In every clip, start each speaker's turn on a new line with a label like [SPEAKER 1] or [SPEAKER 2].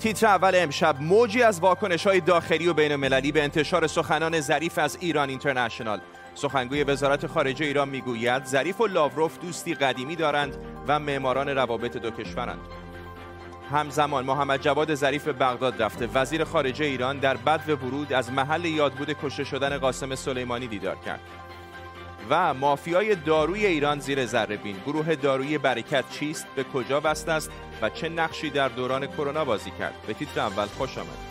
[SPEAKER 1] تیتر اول امشب موجی از واکنش های داخلی و بین المللی به انتشار سخنان ظریف از ایران اینترنشنال. سخنگوی وزارت خارجه ایران می‌گوید ظریف و لاوروف دوستی قدیمی دارند و معماران روابط دو کشورند. همزمان محمد جواد ظریف به بغداد رفته. وزیر خارجه ایران در بد و ورود از محل یادبود کشته شدن قاسم سلیمانی دیدار کرد. و مافیای داروی ایران زیر ذره بین. گروه داروی برکت چیست؟ به کجا بسته است؟ و چه نقشی در دوران کرونا بازی کرد؟ به تیتر اول خوش آمد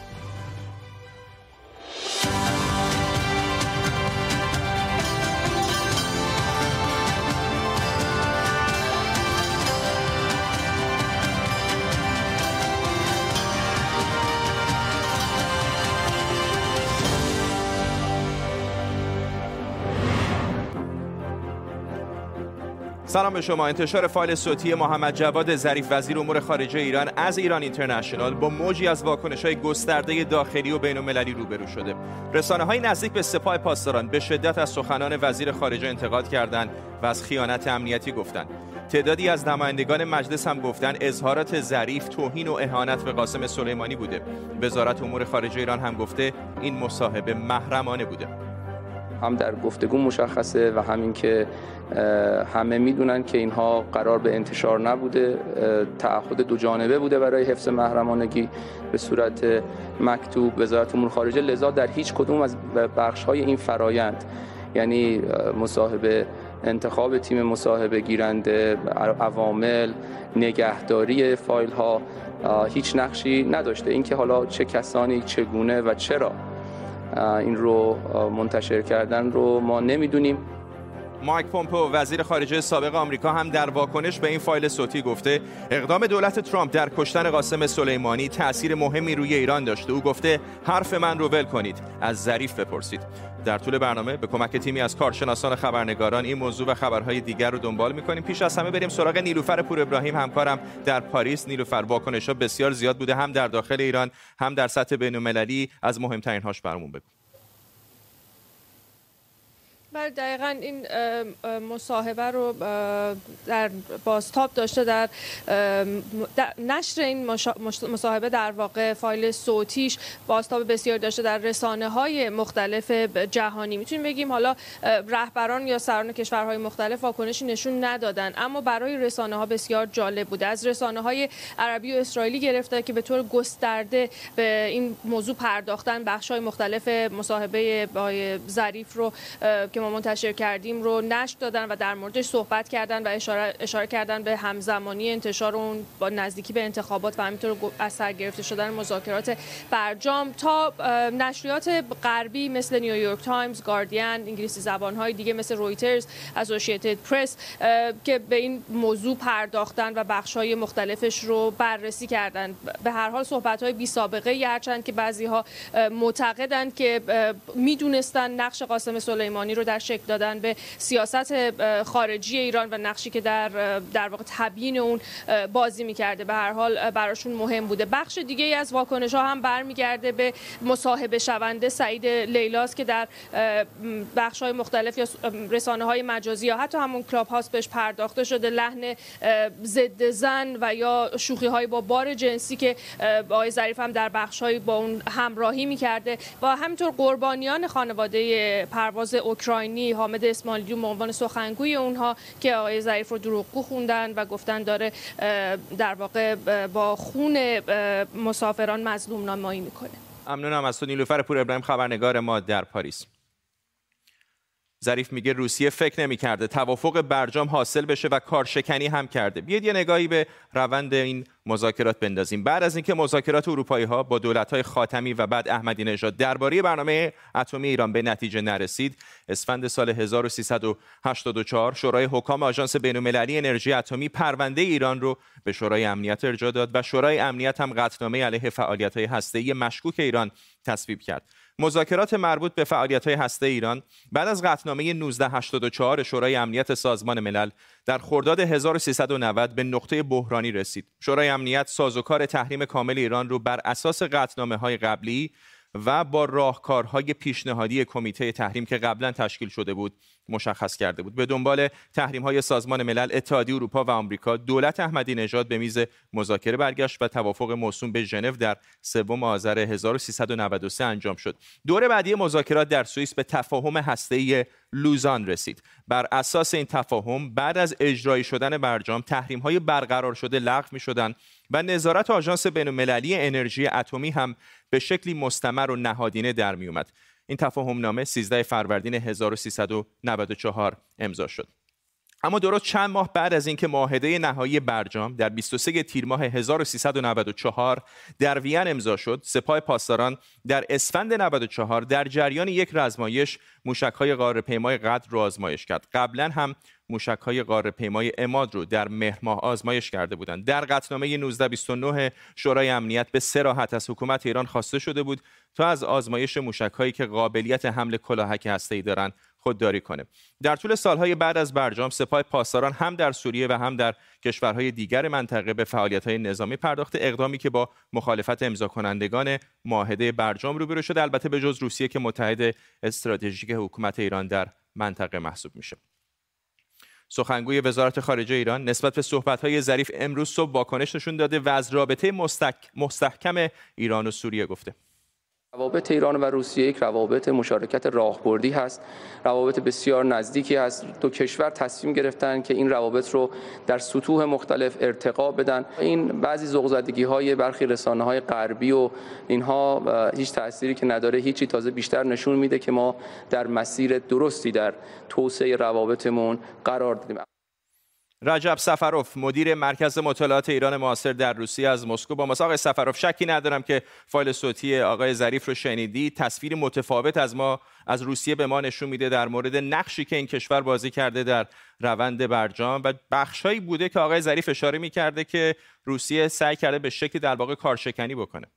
[SPEAKER 1] سلام به شما. انتشار فایل صوتی محمد جواد ظریف وزیر امور خارجه ایران از ایران اینترنشنال با موجی از واکنش های گسترده داخلی و بین المللی روبرو شده. رسانه های نزدیک به سپاه پاسداران به شدت از سخنان وزیر خارجه انتقاد کردند و از خیانت امنیتی گفتند. تعدادی از نمایندگان مجلس هم گفتند اظهارات ظریف توهین و اهانت به قاسم سلیمانی بوده. وزارت امور خارجه ایران هم گفته این مصاحبه محرمانه بوده.
[SPEAKER 2] هم در گفتگو مشخصه و همین که همه می‌دونن که اینها قرار به انتشار نبوده تعهد دو جانبه بوده برای حفظ محرمانگی به صورت مکتوب. وزارت امور خارجه لذا در هیچ کدوم از بخش های این فرایند یعنی مصاحبه انتخاب تیم مصاحبه گیرنده عوامل نگهداری فایل ها هیچ نقشی نداشته. اینکه حالا چه کسانی چگونه و چرا. این رو منتشر کردن رو ما نمی‌دونیم.
[SPEAKER 1] مایک پومپو وزیر خارجه سابق آمریکا هم در واکنش به این فایل صوتی گفته اقدام دولت ترامپ در کشتن قاسم سلیمانی تاثیر مهمی روی ایران داشته. او گفته حرف من رو ول کنید. از ظریف بپرسید. در طول برنامه به کمک تیمی از کارشناسان خبرنگاران این موضوع و خبرهای دیگر رو دنبال می‌کنیم. پیش از همه بریم سراغ نیلوفر پور ابراهیم. همکارم در پاریس. نیلوفر واکنش ها بسیار زیاد بوده هم در داخل ایران هم در سطح بین از مهمترین هاش برامون بگو.
[SPEAKER 3] بله دقیقا این مصاحبه رو در بازتاب داشته در نشر این مصاحبه در واقع فایل صوتیش بازتاب بسیار داشته در رسانه های مختلف جهانی. می‌تونیم بگیم حالا رهبران یا سران کشورهای مختلف واکنشی نشون ندادن اما برای رسانه ها بسیار جالب بوده از رسانه های عربی و اسرائیلی گرفته که به طور گسترده به این موضوع پرداختن. بخش های مختلف مصاحبه با ظریف رو که که ما منتشر کردیم رو نشر دادن و در موردش صحبت کردن و اشاره, اشاره کردن به همزمانی انتشار اون با نزدیکی به انتخابات و همینطور از سر گرفته شدن مذاکرات برجام تا نشریات غربی مثل نیویورک تایمز، گاردین، انگلیسی زبانهای دیگه مثل رویترز، آسوشیتد پرس که به این موضوع پرداختن و بخش‌های مختلفش رو بررسی کردن. به هر حال صحبت‌های بی سابقه هرچند که بعضی‌ها معتقدند که می‌دونستن نقش قاسم سلیمانی رو در شکل دادن به سیاست خارجی ایران و نقشی که در در واقع تبیین اون بازی می‌کرده. به هر حال براشون مهم بوده. بخش دیگه ای از واکنش ها هم برمیگرده به مصاحبه شونده سعید لیلاس که در بخش های مختلف یا رسانه های مجازی یا حتی همون کلاب هاست بهش پرداخته شده. لحن ضد زن و یا شوخی های با بار جنسی که آقای ظریف هم در بخش های با اون همراهی می‌کرده. و همینطور قربانیان خانواده پرواز اوکراین اوکراینی حامد اسماعیلیون به عنوان سخنگوی اونها که آقای ظریف رو دروغگو خوندن و گفتن داره در واقع با خون مسافران مظلوم نمایی می‌کنه.
[SPEAKER 1] ممنونم از تو نیلوفر پور ابراهیم خبرنگار ما در پاریس. ظریف میگه روسیه فکر نمی‌کرده توافق برجام حاصل بشه و کارشکنی هم کرده. بیاید یه نگاهی به روند این مذاکرات بندازیم. بعد از اینکه مذاکرات اروپایی ها با دولت های خاتمی و بعد احمدی نژاد درباره برنامه اتمی ایران به نتیجه نرسید اسفند سال 1384 شورای حکام آژانس بین‌المللی انرژی اتمی پرونده ایران رو به شورای امنیت ارجاع داد و شورای امنیت هم قطعنامه علیه فعالیت های هسته‌ای مشکوک ایران تصویب کرد. مذاکرات مربوط به فعالیت های هسته ایران بعد از قطعنامه 1984 شورای امنیت سازمان ملل در خرداد 1390 به نقطه بحرانی رسید. شورای امنیت سازوکار تحریم کامل ایران رو بر اساس قطعنامه های قبلی و با راهکارهای پیشنهادی کمیته تحریم که قبلا تشکیل شده بود مشخص کرده بود. به دنبال تحریم های سازمان ملل اتحادیه اروپا و آمریکا دولت احمدی نژاد به میز مذاکره برگشت و توافق موسوم به ژنو در سوم آذر 1393 انجام شد. دور بعدی مذاکرات در سوئیس به تفاهم هسته‌ای لوزان رسید. بر اساس این تفاهم بعد از اجرایی شدن برجام تحریم های برقرار شده لغو می و نظارت آژانس بین‌المللی انرژی اتمی هم به شکلی مستمر و نهادینه در می اومد. این تفاهم نامه 13 فروردین 1394 امضا شد. اما درست چند ماه بعد از اینکه معاهده نهایی برجام در 23 تیر ماه 1394 در وین امضا شد، سپاه پاسداران در اسفند 94 در جریان یک رزمایش موشک‌های قاره‌پیمای قدر رو آزمایش کرد. قبلا هم موشک‌های قاره‌پیمای اماد رو در مهر ماه آزمایش کرده بودند. در قطعنامه 1929 شورای امنیت به سراحت از حکومت ایران خواسته شده بود تا از آزمایش موشک‌هایی که قابلیت حمل کلاهک هسته‌ای دارند خودداری کنه. در طول سالهای بعد از برجام سپاه پاسداران هم در سوریه و هم در کشورهای دیگر منطقه به فعالیت‌های نظامی پرداخت اقدامی که با مخالفت امضا کنندگان معاهده برجام روبرو شده. البته به جز روسیه که متحد استراتژیک حکومت ایران در منطقه محسوب میشه. سخنگوی وزارت خارجه ایران نسبت به صحبت‌های ظریف امروز صبح واکنش نشون داده و از رابطه مستحکم ایران و سوریه گفته.
[SPEAKER 2] روابط ایران و روسیه یک روابط مشارکت راهبردی هست. روابط بسیار نزدیکی هست. دو کشور تصمیم گرفتن که این روابط رو در سطوح مختلف ارتقا بدن. این بعضی زغزدگی های برخی رسانه های غربی و اینها هیچ تأثیری که نداره هیچی تازه بیشتر نشون میده که ما در مسیر درستی در توسعه روابطمون قرار دادیم.
[SPEAKER 1] رجب سفروف مدیر مرکز مطالعات ایران معاصر در روسیه از مسکو. با مساق سفروف شکی ندارم که فایل صوتی آقای ظریف رو شنیدی. تصویر متفاوت از ما از روسیه به ما نشون میده در مورد نقشی که این کشور بازی کرده در روند برجام و بخشهایی بوده که آقای ظریف اشاره می‌کرده که روسیه سعی کرده به شکلی در واقع کارشکنی بکنه.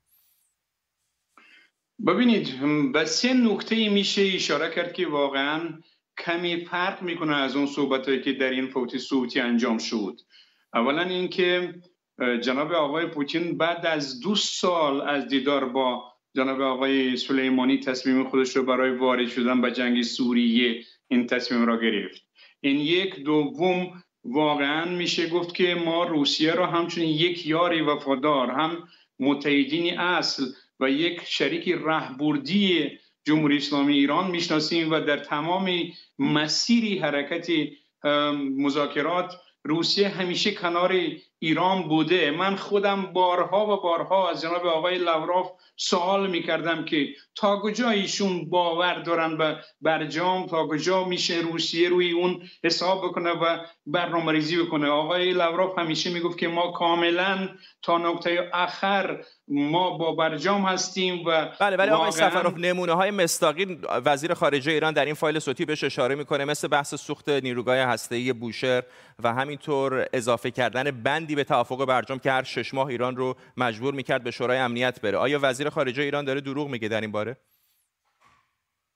[SPEAKER 4] ببینید به سه نکته میشه اشاره کرد که واقعا کمی فرق می‌کنه از اون صحبت که در این فوتی صوتی انجام شد. اولا اینکه جناب آقای پوتین بعد از دو سال از دیدار با جناب آقای سلیمانی تصمیم خودش رو برای وارد شدن به جنگ سوریه این تصمیم را گرفت. این یک. دوم واقعا میشه گفت که ما روسیه را همچنین یک یاری وفادار هم متحدین اصل و یک شریک رهبردی جمهوری اسلامی ایران می‌شناسیم و در تمام مسیری حرکت مذاکرات روسیه همیشه کنار ایران بوده. من خودم بارها و بارها از جناب آقای لوراف سوال می‌کردم که تا کجا ایشون باور دارن به برجام تا کجا میشه روسیه روی اون حساب بکنه و برنامه ریزی بکنه؟ آقای لوراف همیشه می‌گفت که ما کاملا تا نقطه آخر ما با برجام هستیم و
[SPEAKER 1] بله ولی آقای سفروف نمونه های مستاقی وزیر خارجه ایران در این فایل صوتی بهش اشاره می‌کنه مثل بحث سوخت نیروگاه هسته‌ای بوشهر و همینطور اضافه کردن بندی به توافق برجام که هر شش ماه ایران رو مجبور می‌کرد به شورای امنیت بره. آیا وزیر خارجه ایران داره دروغ میگه در این باره؟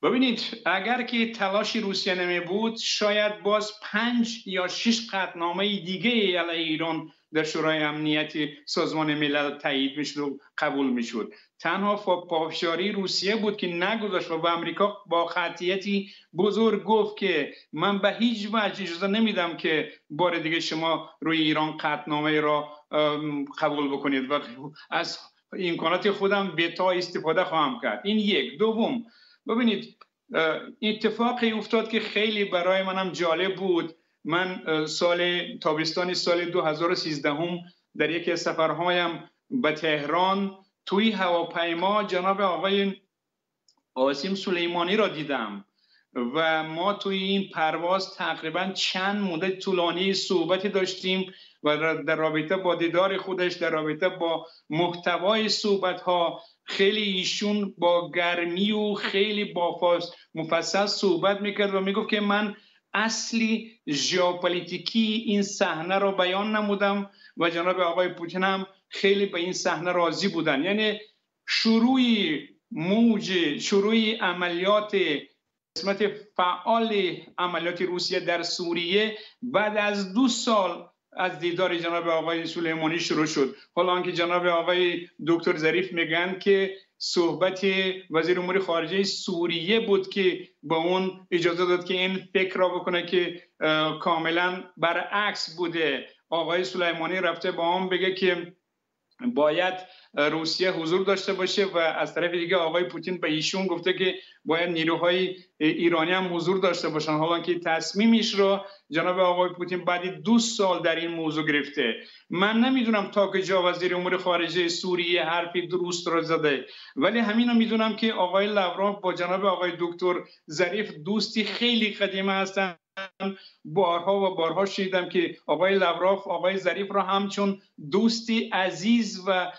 [SPEAKER 4] ببینید اگر که تلاش روسیه نمی بود شاید باز پنج یا شش قطنامه دیگه علیه ایران در شورای امنیت سازمان ملل تایید می‌شد و قبول می‌شد. تنها پافشاری روسیه بود که نگذاشت و به امریکا با قطعیتی بزرگ گفت که من به هیچ وجه اجازه نمیدم که بار دیگه شما روی ایران قطنامه را قبول بکنید. و از امکانات خودم بتا استفاده خواهم کرد. این یک. دوم ببینید اتفاقی افتاد که خیلی برای منم جالب بود. من سال تابستان سال 2013 هم در یکی از سفرهایم به تهران. توی هواپیما جناب آقای قاسم سلیمانی را دیدم و ما توی این پرواز تقریبا چند مدت طولانی صحبتی داشتیم. و در رابطه با دیدار خودش در رابطه با محتوای صحبت ها خیلی ایشون با گرمی و خیلی با مفصل صحبت می‌کرد و می‌گفت که من اصلی ژئوپلیتیکی این صحنه رو بیان نمودم و جناب آقای پوتین هم خیلی به این صحنه راضی بودن. یعنی شروع موج شروع عملیات قسمت فعال عملیات روسیه در سوریه بعد از دو سال از دیدار جناب آقای سلیمانی شروع شد. حالا که جناب آقای دکتر ظریف میگن که صحبت وزیر امور خارجه سوریه بود که با اون اجازه داد که این فکر را بکنه که کاملا برعکس بوده. آقای سلیمانی رفته با هم بگه که باید روسیه حضور داشته باشه و از طرف دیگه آقای پوتین به ایشون گفته که باید نیروهای ایرانی هم حضور داشته باشن. حالا که تصمیمش رو جناب آقای پوتین بعد دو سال در این موضوع گرفته. من نمی‌دونم تا کجا وزیر امور خارجه سوریه حرفی درست را زده ولی همین رو می‌دونم که آقای لوراف با جناب آقای دکتر ظریف دوستی خیلی قدیمه هستن. بارها و بارها شیدم که آقای لوراف آقای ظریف را همچون دوستی عزیز و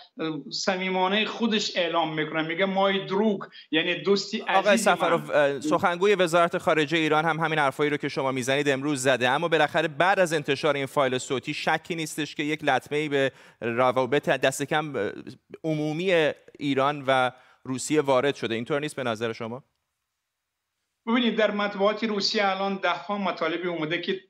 [SPEAKER 4] صمیمانه خودش اعلام می‌کنه. میگه مای دروگ یعنی دوستی عزیز
[SPEAKER 1] آقای سفرов سخنگوی وزارت خارجه ایران هم همین حرفایی رو که شما می‌زنید امروز زده. اما بالاخره بعد از انتشار این فایل صوتی شکی نیستش که یک لطمه ای به روابط دست کم عمومی ایران و روسیه وارد شده. اینطور نیست به نظر شما؟
[SPEAKER 4] ببینید در مطبوعات روسیه الان ده ها مطالبی اومده که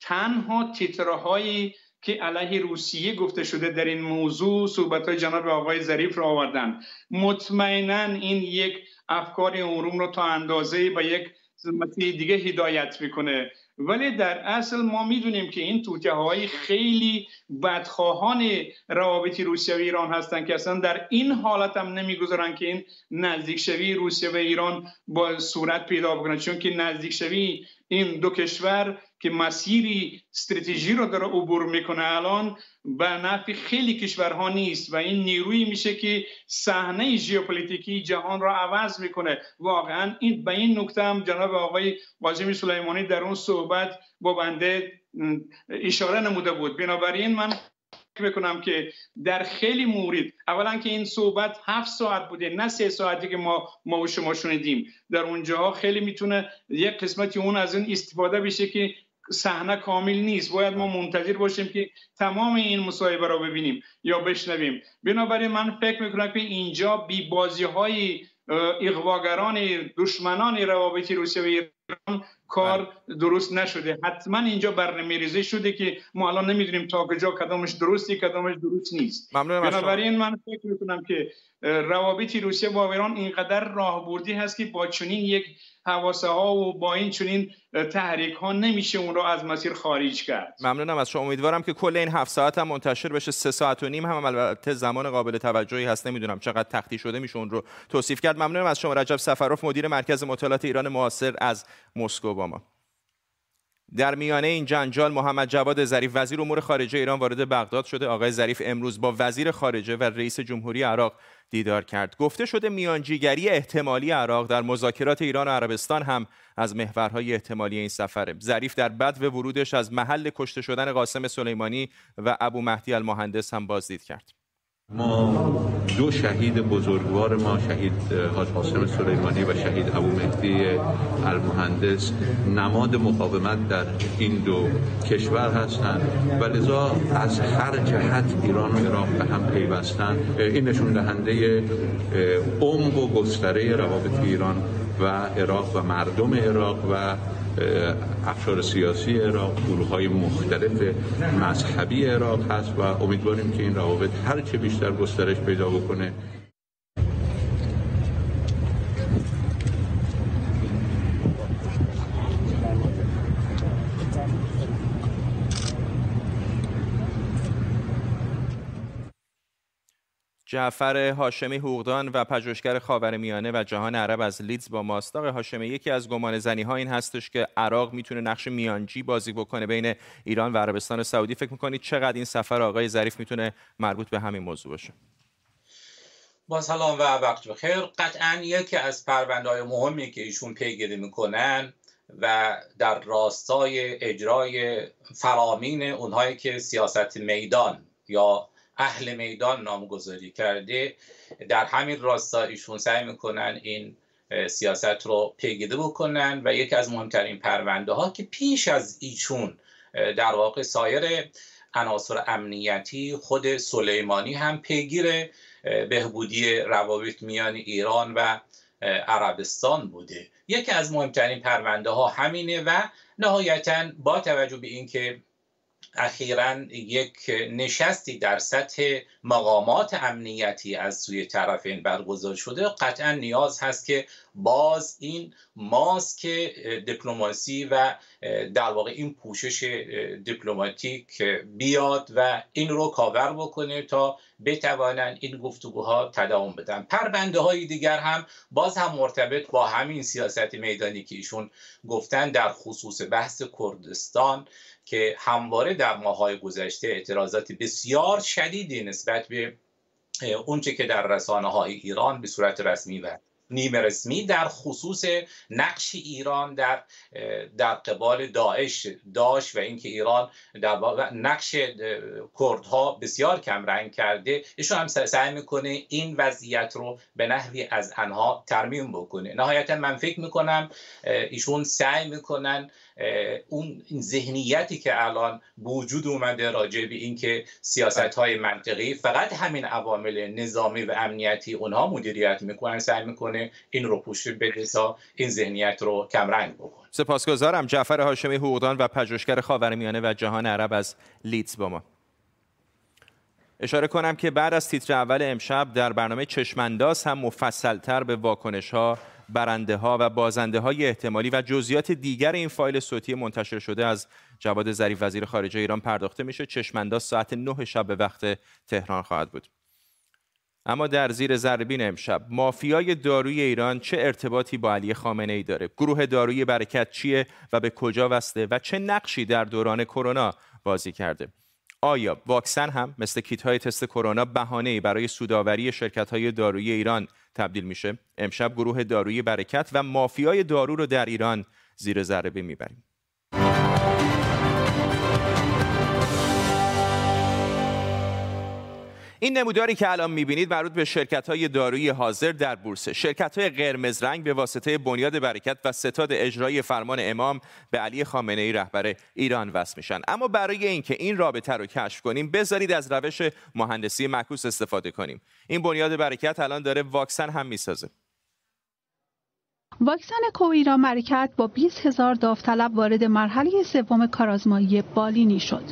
[SPEAKER 4] تنها تیترهایی که علیه روسیه گفته شده در این موضوع صحبت های جناب آقای ظریف را آوردن. مطمئنا این یک افکار اروم رو تا اندازه و یک دیگه هدایت می‌کنه. ولی در اصل ما می‌دونیم که این توته های خیلی بدخواهان روابط روسیه و ایران هستند که اصلا در این حالت هم نمی‌گذارن که این نزدیک شوی روسیه و ایران با صورت پیدا بکنه. چون که نزدیک شوی این دو کشور که مسیری استراتژی رو داره عبور می‌کنه الان به نفع خیلی کشورها نیست و این نیروی میشه که صحنه ژئوپلیتیکی جهان را عوض می‌کنه. واقعا این به این نکته هم جناب آقای قاسم سلیمانی در اون صحبت با بنده اشاره نموده بود. بنابراین من می‌کنم که در خیلی مورد اولا که این صحبت هفت ساعت بوده نه سه ساعتی که ما ما و شما شنیدیم. در اونجاها خیلی می‌تونه یک قسمتی اون از این استفاده بشه که صحنه کامل نیست. باید ما منتظر باشیم که تمام این مصاحبه را ببینیم یا بشنویم. بنابراین من فکر می‌کنم که اینجا بی بازی های اقواگران دشمنان روابط روسیه و ایران کار بله. درست نشده. حتما اینجا برنامه‌ریزی شده که ما الان نمی‌دونیم تا کجا کدامش درستی کدامش درست نیست. بنابراین من فکر می‌کنم که روابط روسیه با ایران اینقدر راهبردی هست که با چنین یک حواسه ها و با این چنین تحریک ها نمیشه اون رو از مسیر خارج کرد.
[SPEAKER 1] ممنونم از شما. امیدوارم که کل این هفت ساعت هم منتشر بشه. سه ساعت و نیم هم, البته زمان قابل توجهی هست. نمی‌دونم چقدر تختی شده میشه اون رو توصیف کرد. ممنونم از شما. رجب سفروف مدیر مرکز مطالعات ایران معاصر از مسکو. با ما در میانه این جنجال محمد جواد ظریف وزیر امور خارجه ایران وارد بغداد شده. آقای ظریف امروز با وزیر خارجه و رئیس جمهوری عراق دیدار کرد. گفته شده میانجیگری احتمالی عراق در مذاکرات ایران و عربستان هم از محورهای احتمالی این سفره. ظریف در بد و ورودش از محل کشته شدن قاسم سلیمانی و ابو مهدی المهندس هم بازدید کرد.
[SPEAKER 5] ما دو شهید بزرگوار ما شهید حاج قاسم سلیمانی و شهید ابو مهدی المهندس نماد مقاومت در این دو کشور هستند. و لذا از هر جهت ایران و عراق به هم پیوستند این نشون دهنده عمق و گستره روابط ایران و عراق و مردم عراق و افشار سیاسی عراق گروه مختلف مذهبی عراق هست و امیدواریم که این روابط هر چه بیشتر گسترش پیدا بکنه
[SPEAKER 1] جعفر هاشمی حقوقدان و پژوهشگر خاورمیانه و جهان عرب از لیدز با ماست آقای هاشمی یکی از گمان زنی ها این هستش که عراق می‌تونه نقش میانجی بازی بکنه بین ایران و عربستان سعودی. فکر می‌کنید چقدر این سفر آقای ظریف می‌تونه مربوط به همین موضوع باشه؟
[SPEAKER 6] با سلام و وقت بخیر. قطعا یکی از پروندهای مهمی که ایشون پیگیری می‌کنن و در راستای اجرای فرامین اونهایی که سیاست میدان یا اهل میدان نامگذاری کرده در همین راستا ایشون سعی می‌کنن این سیاست رو پیگیری بکنن و یکی از مهمترین پرونده ها که پیش از ایشون در واقع سایر عناصر امنیتی خود سلیمانی هم پیگیر بهبودی روابط میان ایران و عربستان بوده. یکی از مهمترین پرونده ها همینه و نهایتا با توجه به اینکه اخیرا یک نشستی در سطح مقامات امنیتی از سوی طرفین برگزار شده. قطعا نیاز هست که باز این ماسک دیپلماسی و در واقع این پوشش دیپلماتیک بیاد و این رو کاور بکنه تا بتوانند این گفتگوها تداوم بدن. پرونده های دیگر هم باز هم مرتبط با همین سیاست میدانی که ایشون گفتن در خصوص بحث کردستان. که همواره در ماهای گذشته اعتراضات بسیار شدیدی نسبت به اونچه که در رسانه های ایران به صورت رسمی و نیمه رسمی در خصوص نقش ایران در در قبال داعش داشت و اینکه ایران در نقش کردها بسیار کم رنگ کرده. ایشون هم سعی می‌کنه این وضعیت رو به نحوی از انها ترمیم بکنه. نهایتا من فکر می‌کنم ایشون سعی می‌کنن اون ذهنیتی که الان وجود اومده راجع به اینکه سیاست های منطقی فقط همین عوامل نظامی و امنیتی اونها مدیریت می‌کنن سعی می‌کنه این رو پوشش بده تا این ذهنیت رو کمرنگ بکنه.
[SPEAKER 1] سپاسگزارم جعفر هاشمی حقوقدان و پژوهشگر خاورمیانه و جهان عرب از لیدز با ما. اشاره کنم که بعد از تیتر اول امشب در برنامه چشمانداز هم مفصلتر به واکنش ها برنده ها و بازنده های احتمالی و جزئیات دیگر این فایل صوتی منتشر شده از جواد ظریف وزیر خارجه ایران پرداخته میشه. چشمانداز ساعت 9 شب به وقت تهران خواهد بود. اما در زیر ذربین امشب مافیای داروی ایران چه ارتباطی با علی خامنه ای داره؟ گروه داروی برکت چیه و به کجا وسته و چه نقشی در دوران کرونا بازی کرده؟ آیا واکسن هم مثل کیت های تست کرونا بهانه برای سوداوری شرکت های دارویی ایران تبدیل میشه. امشب گروه دارویی برکت و مافیای دارو رو در ایران زیر ذره می‌بریم. این نموداری که الان می‌بینید مربوط به شرکت های دارویی حاضر در بورس. شرکت های قرمز رنگ به واسطه بنیاد برکت و ستاد اجرایی فرمان امام به علی خامنه ای رهبر ایران وصل میشن. اما برای اینکه این رابطه رو کشف کنیم بذارید از روش مهندسی معکوس استفاده کنیم. این بنیاد برکت الان داره واکسن هم می‌سازه.
[SPEAKER 7] واکسن کویرا مرکت با 20 هزار داوطلب وارد مرحله سوم کارآزمایی بالینی شد.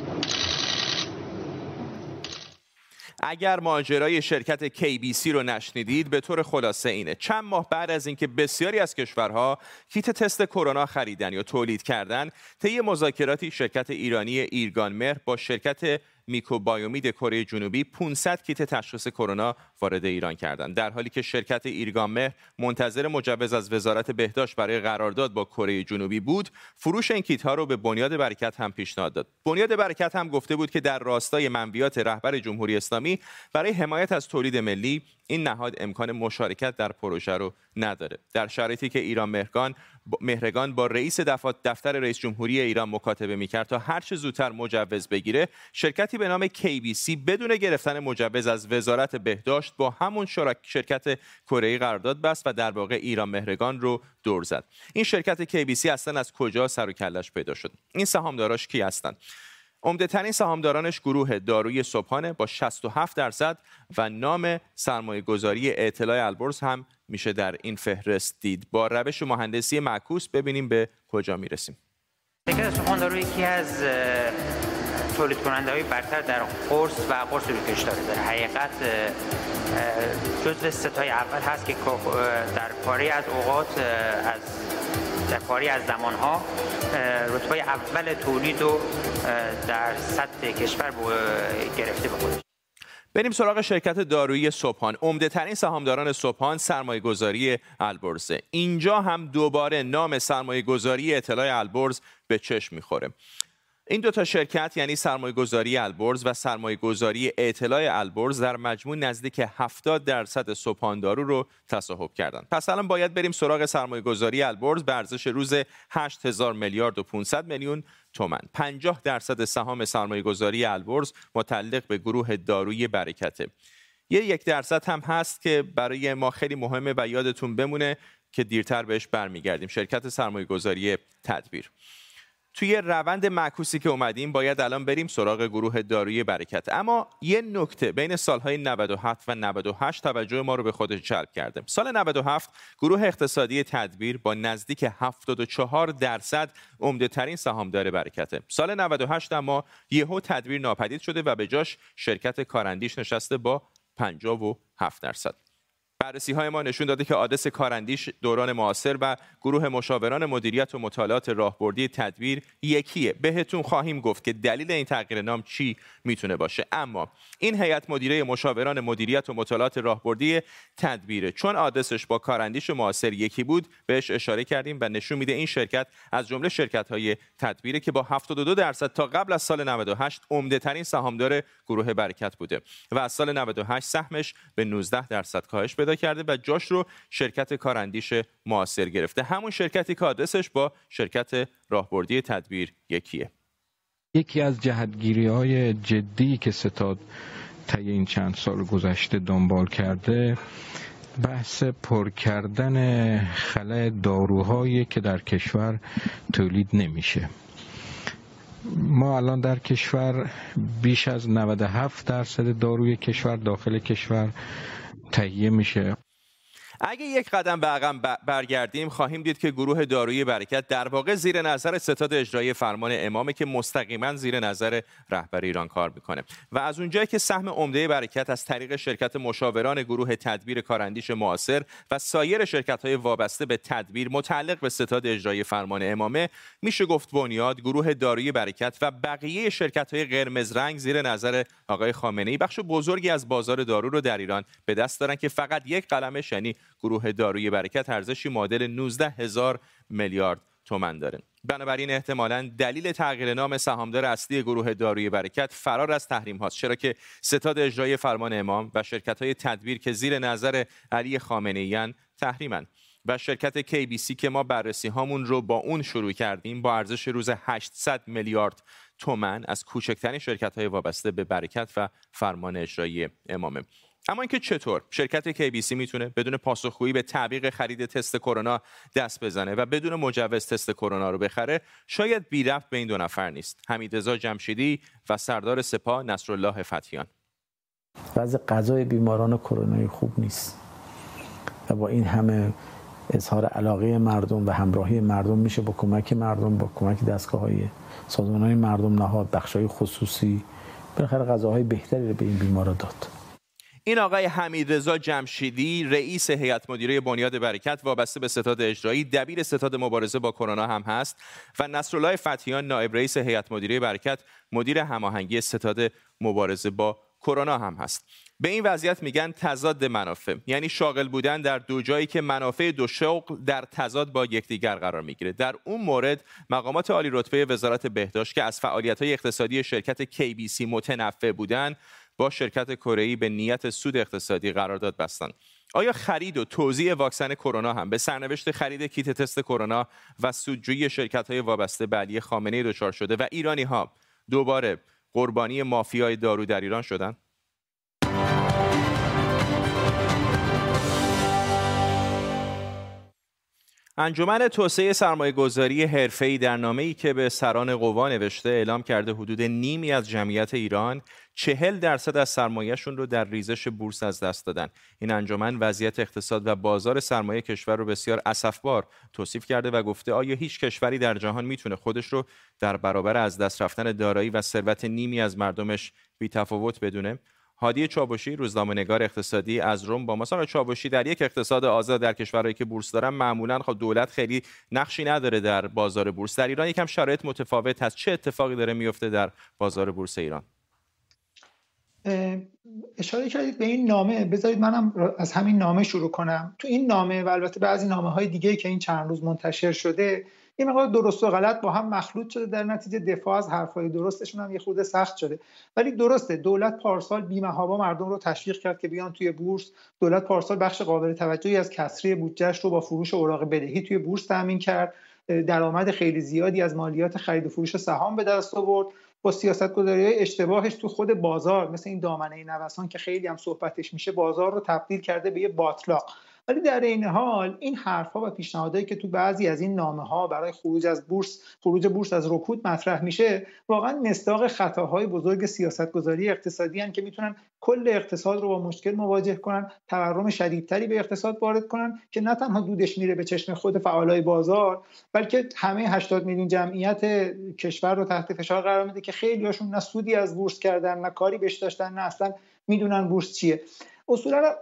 [SPEAKER 1] اگر ماجرای شرکت KBC رو نشنیدید به طور خلاصه اینه. چند ماه بعد از اینکه بسیاری از کشورها کیت تست کرونا خریدن یا تولید کردن طی مذاکراتی شرکت ایرانی ایرگان مهر با شرکت میکوبایومید کره جنوبی 500 کیت تشخیص کرونا وارد ایران کردند. در حالی که شرکت ایرگامه منتظر مجوز از وزارت بهداشت برای قرارداد با کره جنوبی بود فروش این کیت ها رو به بنیاد برکت هم پیشنهاد داد. بنیاد برکت هم گفته بود که در راستای منویات رهبر جمهوری اسلامی برای حمایت از تولید ملی این نهاد امکان مشارکت در پروژه رو نداره. در شرایطی که ایران مهرگان مهرگان با رئیس دفتر رئیس جمهوری ایران مکاتبه می‌کرد تا هر چه زودتر مجوز بگیره شرکتی به نام KBC بدون گرفتن مجوز از وزارت بهداشت با همون شرکت کره قرارداد بست و در واقع ایران مهرگان رو دور زد. این شرکت KBC اصلا از کجا سر و کلش پیدا شد؟ این سهامداراش کی هستند ترین سهامدارانش گروه داروی صبحانه با 67 درصد و نام سرمایه گذاری اطلاع البرز هم میشه در این فهرست دید. با روش مهندسی معکوس ببینیم به کجا می‌رسیم.
[SPEAKER 8] شرکت سخندارو یکی از تولید کننده های برتر در قرص و قرص روکش داره. در حقیقت جزو ستای اول هست که در پاره از اوقات پاری از زمانها رتبه اول تولید و در سطح کشور گرفته به خودش.
[SPEAKER 1] بریم سراغ شرکت دارویی صبحان. عمده ترین سهامداران صبحان سرمایه گذاری البرزه اینجا هم دوباره نام سرمایه گذاری اطلاع البرز به چشم می‌خوره. این دو تا شرکت یعنی سرمایه گذاری البرز و سرمایه گذاری اطلاع البرز در مجموع نزدیک 70 درصد دارو رو تصاحب کردند. پس الان باید بریم سراغ سرمایه گذاری البرز. به ارزش روز 8000 میلیارد و 500 میلیون تومن 50 درصد سهام سرمایه گذاری البرز متعلق به گروه دارویی برکته یه یک درصد هم هست که برای ما خیلی مهمه و یادتون بمونه که دیرتر بهش برمیگردیم. شرکت سرمایه گذاری تدبیر. توی روند معکوسی که اومدیم باید الان بریم سراغ گروه دارویی برکت. اما یه نکته بین سالهای 97 و 98 توجه ما رو به خودش جلب کرده سال 97 گروه اقتصادی تدبیر با نزدیک 74 درصد عمده ترین سهامدار برکته. سال 98 اما یهو تدبیر ناپدید شده و به جاش شرکت کارندیش نشسته با 57 درصد. بررسی های ما نشون داده که آدرس کارندیش دوران معاصر و گروه مشاوران مدیریت و مطالعات راهبردی تدبیر یکیه. بهتون خواهیم گفت که دلیل این تغییر نام چی می‌تونه باشه. اما این هیئت مدیره مشاوران مدیریت و مطالعات راهبردی تدبیره. چون آدرسش با کارندیش معاصر یکی بود بهش اشاره کردیم و نشون میده این شرکت از جمله شرکت های تدبیره که با 72 درصد تا قبل از سال 98 عمده ترین سهامدار گروه برکت بوده و از سال 98 سهمش به 19 درصد کاهش کرده و جاش رو شرکت کارندیش معاصر گرفته. همون شرکتی که آدرسش با شرکت راهبردی تدبیر یکیه.
[SPEAKER 9] یکی از جهتگیری های جدی که ستاد طی این چند سال گذشته دنبال کرده بحث پر کردن خلای داروهایی که در کشور تولید نمیشه. ما الان در کشور بیش از 97 درصد داروی کشور داخل کشور تهیه میشه.
[SPEAKER 1] اگه یک قدم به عقب برگردیم خواهیم دید که گروه دارویی برکت در واقع زیر نظر ستاد اجرایی فرمان امامه که مستقیما زیر نظر رهبر ایران کار می‌کنه. و از اونجایی که سهم عمده برکت از طریق شرکت مشاوران گروه تدبیر کارندیش معاصر و سایر شرکت های وابسته به تدبیر متعلق به ستاد اجرایی فرمان امامه میشه گفت بنیاد گروه دارویی برکت و بقیه شرکت های قرمز رنگ زیر نظر آقای خامنه ای بخش بزرگی از بازار دارو رو در ایران به دست دارن که فقط یک قلمش یعنی گروه داروی برکت ارزشی معادل 19 هزار میلیارد تومن داره. بنابراین احتمالا دلیل تغییر نام سهامدار اصلی گروه داروی برکت فرار از تحریم هاست چرا که ستاد اجرای فرمان امام و شرکت های تدبیر که زیر نظر علی خامنه ایان تحریمن و شرکت KBC که ما بررسی هامون رو با اون شروع کردیم با ارزش روز 800 میلیارد تومن از کوچکترین شرکت های وابسته به برکت و فرمان اجرایی امامه. اما اینکه چطور؟ شرکت KBC می‌تونه بدون پاسخگویی به تعویق خرید تست کرونا دست بزنه و بدون مجوز تست کرونا رو بخره شاید بی رفت به این دو نفر نیست. حمیدرضا جمشیدی و سردار سپاه نصرالله فتیان
[SPEAKER 10] وضع غذای بیماران کرونایی خوب نیست و با این همه اظهار علاقه مردم و همراهی مردم میشه با کمک مردم با کمک دستگاه های مردم نهاد بخش های خصوصی بالاخره غذاهای بهتری رو به این بیمارا داد.
[SPEAKER 1] این آقای حمیدرضا جمشیدی رئیس هیئت مدیره بنیاد برکت وابسته به ستاد اجرایی دبیر ستاد مبارزه با کرونا هم هست و نصرالله فتیان نایب رئیس هیئت مدیره برکت مدیر هماهنگی ستاد مبارزه با کرونا هم هست. به این وضعیت میگن تضاد منافع یعنی شاغل بودن در دو جایی که منافع دو شغل در تضاد با یکدیگر قرار می‌گیره. در اون مورد مقامات عالی رتبه وزارت بهداشت که از فعالیت های اقتصادی شرکت KBC متنفع بودن با شرکت کره به نیت سود اقتصادی قرارداد بستند. آیا خرید و توزیع واکسن کرونا هم به سرنوشت خرید کیت تست کرونا و سودجویی شرکت های وابسته به علی خامنه دچار شده و ایرانی ها دوباره قربانی مافیای دارو در ایران شدند انجمن توسعه سرمایه گذاری حرفه‌ای در نامه‌ای که به سران قوا نوشته اعلام کرده حدود نیمی از جمعیت ایران چهل درصد از سرمایهشون رو در ریزش بورس از دست دادن. این انجمن وضعیت اقتصاد و بازار سرمایه کشور رو بسیار اسفبار توصیف کرده و گفته آیا هیچ کشوری در جهان می‌تونه خودش رو در برابر از دست رفتن دارایی و ثروت نیمی از مردمش بی تفاوت بدونه؟ هادی چابوشی نگار اقتصادی از روم با مساق چابوشی در یک اقتصاد آزاد در کشورهایی که بورس دارن معمولا خب دولت خیلی نقشی نداره در بازار بورس. در ایران یکم شرایط متفاوت هست. چه اتفاقی داره میفته در بازار بورس ایران؟
[SPEAKER 11] اشاره کردید به این نامه. بذارید منم از همین نامه شروع کنم. تو این نامه و البته بعضی نامه های دیگه که این چند روز منتشر شده این مقدار درست و غلط با هم مخلوط شده. در نتیجه دفاع از حرفهای درستشون هم یه خورده سخت شده. ولی درسته دولت پارسال بیمهابا مردم رو تشویق کرد که بیان توی بورس. دولت پارسال بخش قابل توجهی از کسری بودجهش رو با فروش اوراق بدهی توی بورس تامین کرد. درآمد خیلی زیادی از مالیات خرید و فروش سهام به دست آورد. با سیاست گذاری اشتباهش تو خود بازار مثل این دامنه نوسان که خیلی هم صحبتش میشه بازار رو تبدیل کرده به یه باطلاق ولی در این حال این حرفها و پیشنهادهایی که تو بعضی از این نامه ها برای خروج از بورس خروج بورس از رکود مطرح میشه واقعا مستاق خطاهای بزرگ سیاستگذاری اقتصادی هن که می‌تونن کل اقتصاد رو با مشکل مواجه کنن تورم شدیدتری به اقتصاد وارد کنن که نه تنها دودش میره به چشم خود فعالای بازار بلکه همه 80 میلیون جمعیت کشور رو تحت فشار قرار میده که خیلیاشون نه سودی از بورس کردن نه کاری بهش داشتن نه اصلا می‌دونن بورس چیه. اصولا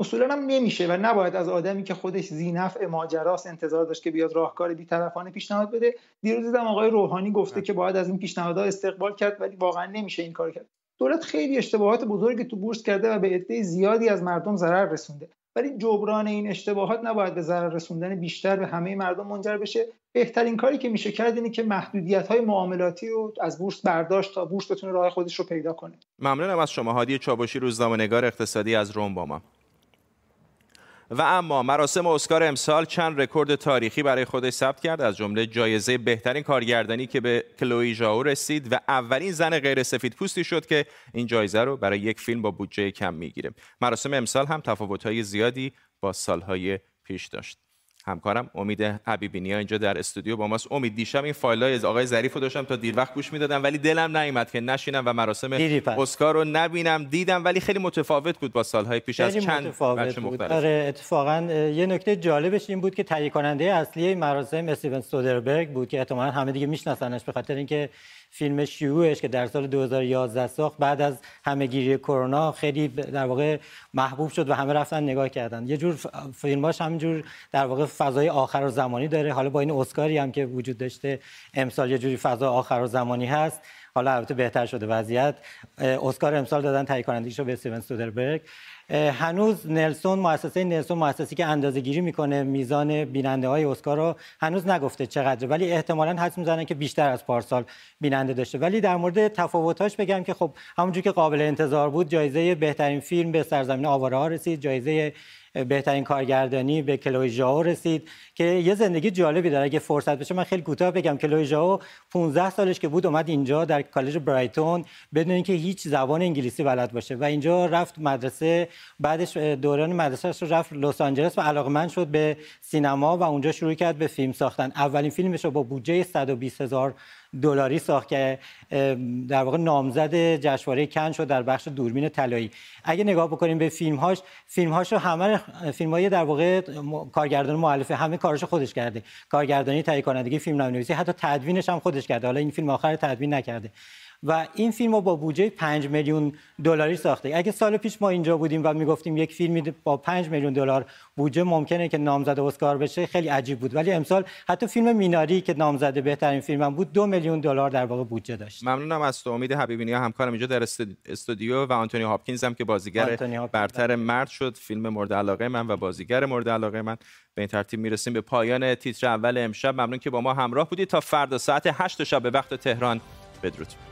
[SPEAKER 11] اصولا هم نمیشه و نباید از آدمی که خودش زینف ماجراست انتظار داشت که بیاد راهکار بیطرفانه پیشنهاد بده. دیروز دیدم آقای روحانی گفته که باید از این پیشنهادها استقبال کرد ولی واقعا نمیشه این کار کرد. دولت خیلی اشتباهات بزرگی تو بورس کرده و به عده زیادی از مردم ضرر رسونده. ولی جبران این اشتباهات نباید به ضرر رسوندن بیشتر به همه مردم منجر بشه. بهترین کاری که میشه کرد اینه که محدودیت های معاملاتی رو از بورس برداشت تا بورس بتونه راه خودش رو پیدا کنه.
[SPEAKER 1] ممنونم از شما. هادی چابشی روزنامه‌نگار اقتصادی از روم با ما. و اما مراسم اسکار امسال چند رکورد تاریخی برای خودش ثبت کرد؟ از جمله جایزه بهترین کارگردانی که به کلوی ژائو رسید و اولین زن غیر سفید پوستی شد که این جایزه رو برای یک فیلم با بودجه کم می‌گیره. مراسم امسال هم تفاوت‌های زیادی با سالهای پیش داشت. همکارم امید حبیبینی اینجا در استودیو با ماست. امید دیشب این فایل های از آقای ظریف رو داشتم تا دیر وقت گوش می‌دادم ولی دلم نیومد که نشینم و مراسم اسکار رو نبینم. دیدم ولی خیلی متفاوت بود با سالهای پیش از چند
[SPEAKER 12] متفاوت بود. آره اتفاقا یه نکته جالبش این بود که تهیه کننده اصلی مراسم استیون سودربرگ بود که احتمالاً همه دیگه میشناسنش به خاطر اینکه فیلم شیوعش که در سال 2011 ساخت بعد از همهگیری کرونا خیلی در واقع محبوب شد و همه رفتن نگاه کردن. یه جور فیلماش همینجور در واقع فضای آخر و زمانی داره. حالا با این اسکاری هم که وجود داشته امسال یه جوری فضا آخر و زمانی هست. حالا البته بهتر شده وضعیت. اسکار امسال دادن تهیه کنندگیش رو به استیون سودربرگ. هنوز نلسون مؤسسه نلسون مؤسسه‌ای که اندازه گیری می‌کنه میزان بیننده های اسکار رو هنوز نگفته چقدر ولی احتمالاً حدس می‌زنن که بیشتر از پارسال بیننده داشته. ولی در مورد تفاوتاش بگم که خب همونجوری که قابل انتظار بود جایزه بهترین فیلم به سرزمین آواره ها رسید جایزه بهترین کارگردانی به کلوی ژائو رسید که یه زندگی جالبی داره. اگه فرصت بشه من خیلی کوتاه بگم. کلوی ژائو 15 سالش که بود اومد اینجا در کالج برایتون بدون اینکه هیچ زبان انگلیسی بلد باشه و اینجا رفت مدرسه. بعدش دوران مدرسهش رو رفت لس آنجلس و علاقمند شد به سینما و اونجا شروع کرد به فیلم ساختن. اولین فیلمش رو با بودجه 120 هزار دلاری ساخت که در واقع نامزد جشنواره کن شد در بخش دوربین طلایی. اگه نگاه بکنیم به فیلم هاش فیلم هاشو همه فیلم های در واقع کارگردان مؤلفه همه کارش خودش کرده. کارگردانی تهیه کنندگی فیلم نویسی حتی تدوینش هم خودش کرده. حالا این فیلم آخر تدوین نکرده. و این فیلم رو با بودجه 5 میلیون دلاری ساخته. اگه سال پیش ما اینجا بودیم و می‌گفتیم یک فیلمی با 5 میلیون دلار بودجه ممکنه که نامزد اسکار بشه خیلی عجیب بود. ولی امسال حتی فیلم میناری که نامزد بهترین فیلم بود دو میلیون دلار در واقع بودجه داشت.
[SPEAKER 1] ممنونم از تو. امید حبیبی همکارم اینجا در استودیو و آنتونی هاپکینز هم که بازیگر برتر مرد شد فیلم مورد علاقه من و بازیگر مورد علاقه من. به این ترتیب می‌رسیم به پایان تیتر اول امشب. ممنون که با ما همراه بودید. تا فردا ساعت 8 شب به وقت تهران. بدرود.